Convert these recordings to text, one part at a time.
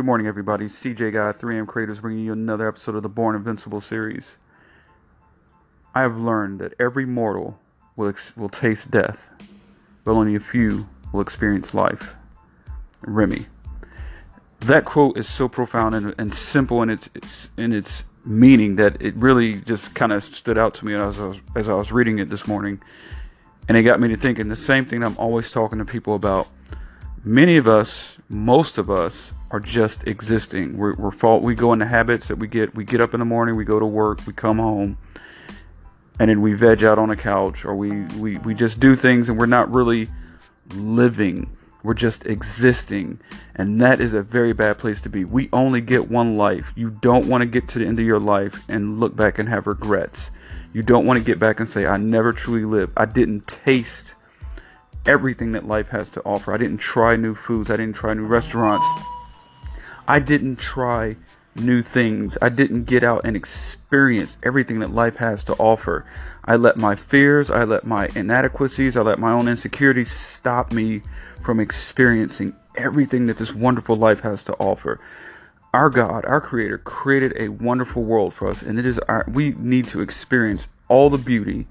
Good morning, everybody. CJ Guy, 3M Creators, bringing you another episode of the Born Invincible series. I have learned that every mortal will ex- will taste death, but only a few will experience life. Rumi. That quote is so profound and, and simple in its, its in its meaning that it really just kind of stood out to me as I was as I was reading it this morning, and it got me to thinking the same thing I'm always talking to people about. Many of us, most of us, are just existing. We're, we're fault. We go into habits that we get. We get up in the morning. We go to work. We come home, and then we veg out on a couch, or we we we just do things, and we're not really living. We're just existing, and that is a very bad place to be. We only get one life. You don't want to get to the end of your life and look back and have regrets. You don't want to get back and say, "I never truly lived. I didn't taste." Everything that life has to offer. I didn't try new foods. I didn't try new restaurants. I didn't try new things. I didn't get out and experience everything that life has to offer. I let my fears, I let my inadequacies, I let my own insecurities stop me from experiencing everything that this wonderful life has to offer. Our God, our creator created a wonderful world for us and it is our we need to experience all the beauty,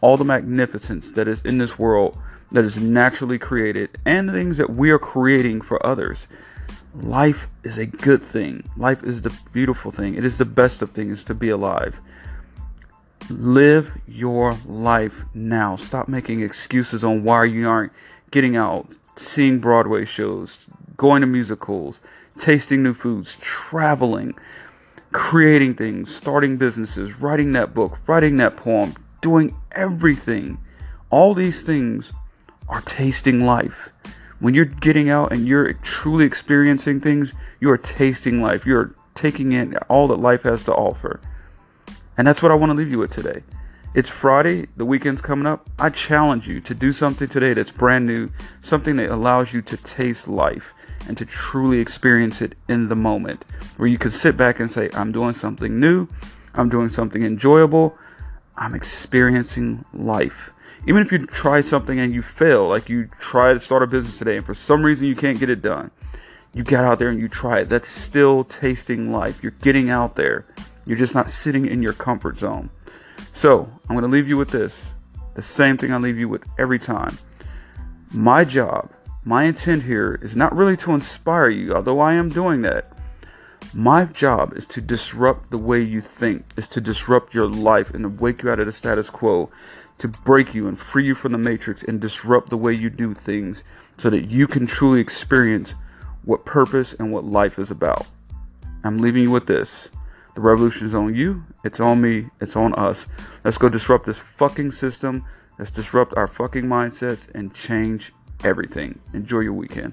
all the magnificence that is in this world that is naturally created and the things that we are creating for others life is a good thing. Life is the beautiful thing. It is the best of things to be alive. Live your life now. Stop making excuses on why you aren't getting out, seeing Broadway shows, going to musicals, tasting new foods, traveling, creating things, starting businesses, writing that book, writing that poem, doing everything. All these things are tasting life. When you're getting out and you're truly experiencing things, you are tasting life. You're taking in all that life has to offer. And that's what I want to leave you with today. It's Friday, the weekend's coming up. I challenge you to do something today that's brand new, something that allows you to taste life and to truly experience it in the moment, where you can sit back and say, I'm doing something new, I'm doing something enjoyable, I'm experiencing life even if you try something and you fail, like you try to start a business today and for some reason you can't get it done, you got out there and you try it. That's still tasting life. You're getting out there. You're just not sitting in your comfort zone. So I'm going to leave you with this the same thing I leave you with every time. My job, my intent here is not really to inspire you, although I am doing that. My job is to disrupt the way you think, is to disrupt your life and to wake you out of the status quo to break you and free you from the matrix and disrupt the way you do things so that you can truly experience what purpose and what life is about. I'm leaving you with this. The revolution is on you, it's on me, it's on us. Let's go disrupt this fucking system. Let's disrupt our fucking mindsets and change everything. Enjoy your weekend.